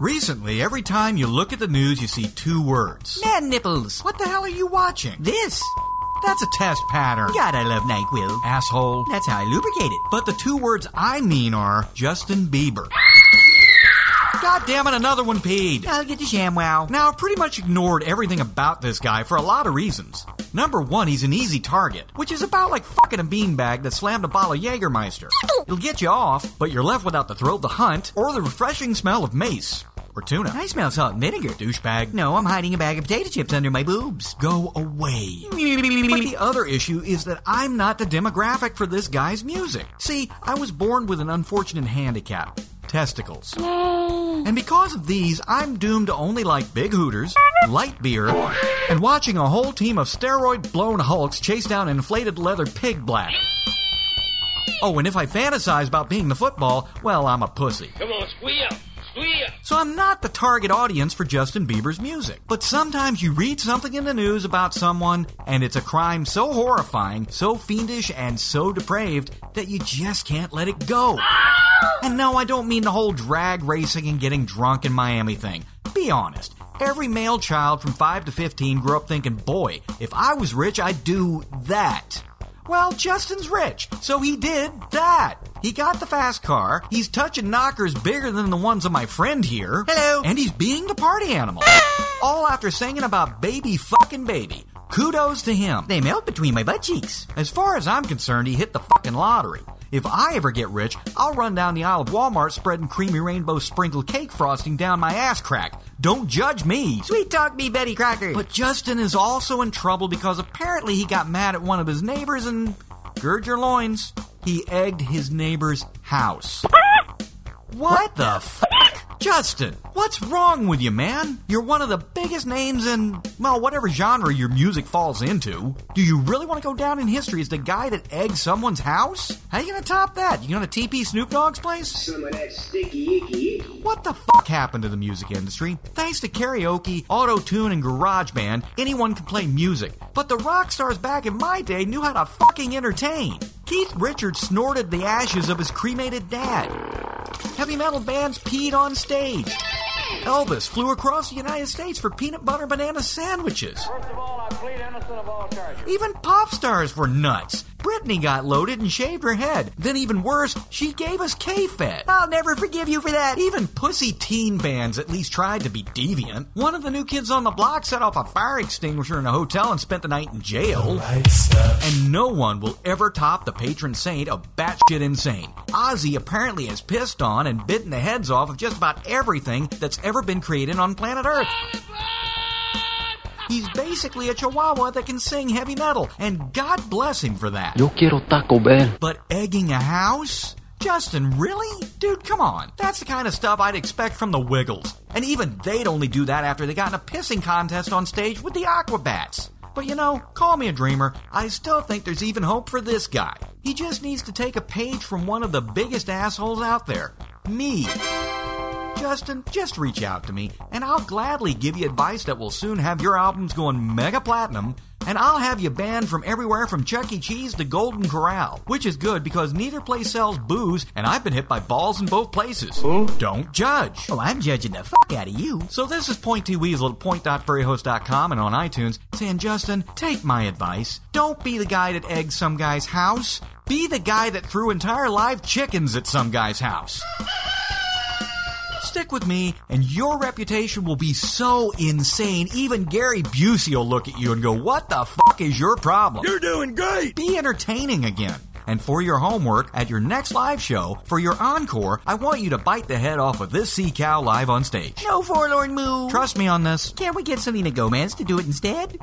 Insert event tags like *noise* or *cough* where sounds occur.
Recently, every time you look at the news, you see two words. Man nipples. What the hell are you watching? This. That's a test pattern. God, I love NyQuil. Asshole. That's how I lubricate it. But the two words I mean are Justin Bieber. God damn it, another one peed. I'll get the ShamWow. Now, I've pretty much ignored everything about this guy for a lot of reasons. Number one, he's an easy target, which is about like fucking a beanbag that slammed a bottle of Jägermeister. It'll get you off, but you're left without the thrill of the hunt or the refreshing smell of mace. Or tuna. I smell salt and vinegar. Douchebag. No, I'm hiding a bag of potato chips under my boobs. Go away. But the other issue is that I'm not the demographic for this guy's music. See, I was born with an unfortunate handicap testicles. And because of these, I'm doomed to only like big hooters, light beer, and watching a whole team of steroid blown hulks chase down inflated leather pig black. Oh, and if I fantasize about being the football, well, I'm a pussy. Come on, squeal, squeal. So I'm not the target audience for Justin Bieber's music. But sometimes you read something in the news about someone, and it's a crime so horrifying, so fiendish, and so depraved that you just can't let it go. Oh! And no, I don't mean the whole drag racing and getting drunk in Miami thing. Be honest. Every male child from 5 to 15 grew up thinking, boy, if I was rich, I'd do that. Well, Justin's rich, so he did that. He got the fast car, he's touching knockers bigger than the ones of my friend here. Hello. And he's being the party animal. *laughs* All after singing about baby fucking baby. Kudos to him. They melt between my butt cheeks. As far as I'm concerned, he hit the fucking lottery. If I ever get rich, I'll run down the aisle of Walmart spreading creamy rainbow sprinkled cake frosting down my ass crack. Don't judge me. Sweet talk me, Betty Crocker. But Justin is also in trouble because apparently he got mad at one of his neighbors and, gird your loins, he egged his neighbor's house. *laughs* What the fuck? Justin, what's wrong with you, man? You're one of the biggest names in, well, whatever genre your music falls into. Do you really want to go down in history as the guy that egged someone's house? How you gonna top that? You gonna TP Snoop Dogg's place? Some of that sticky icky icky. What the fuck happened to the music industry? Thanks to karaoke, auto tune, and garage band, anyone can play music. But the rock stars back in my day knew how to fucking entertain. Keith Richards snorted the ashes of his cremated dad. Heavy metal bands peed on stage. Elvis flew across the United States for peanut butter banana sandwiches. First of all, I plead innocent of all charges. Even pop stars were nuts. Britney got loaded and shaved her head. Then, even worse, she gave us K-Fed. I'll never forgive you for that. Even pussy teen bands at least tried to be deviant. One of the new kids on the block set off a fire extinguisher in a hotel and spent the night in jail. And no one will ever top the patron saint of batshit insane. Ozzy apparently has pissed on and bitten the heads off of just about everything that's ever been created on planet Earth. He's basically a chihuahua that can sing heavy metal, and God bless him for that. Yo quiero Taco Bell. But egging a house? Justin, really? Dude, come on. That's the kind of stuff I'd expect from the Wiggles. And even they'd only do that after they got in a pissing contest on stage with the Aquabats. But you know, call me a dreamer, I still think there's even hope for this guy. He just needs to take a page from one of the biggest assholes out there me. Justin, just reach out to me, and I'll gladly give you advice that will soon have your albums going mega platinum, and I'll have you banned from everywhere from Chuck E. Cheese to Golden Corral, which is good because neither place sells booze, and I've been hit by balls in both places. Don't judge. Oh, I'm judging the fuck out of you. So this is Point T Weasel at point.furryhost.com and on iTunes saying, Justin, take my advice. Don't be the guy that eggs some guy's house. Be the guy that threw entire live chickens at some guy's house. Stick with me, and your reputation will be so insane, even Gary Busey will look at you and go, What the fuck is your problem? You're doing great. Be entertaining again. And for your homework, at your next live show, for your encore, I want you to bite the head off of this sea cow live on stage. No forlorn move. Trust me on this. Can't we get Selena Gomez to do it instead?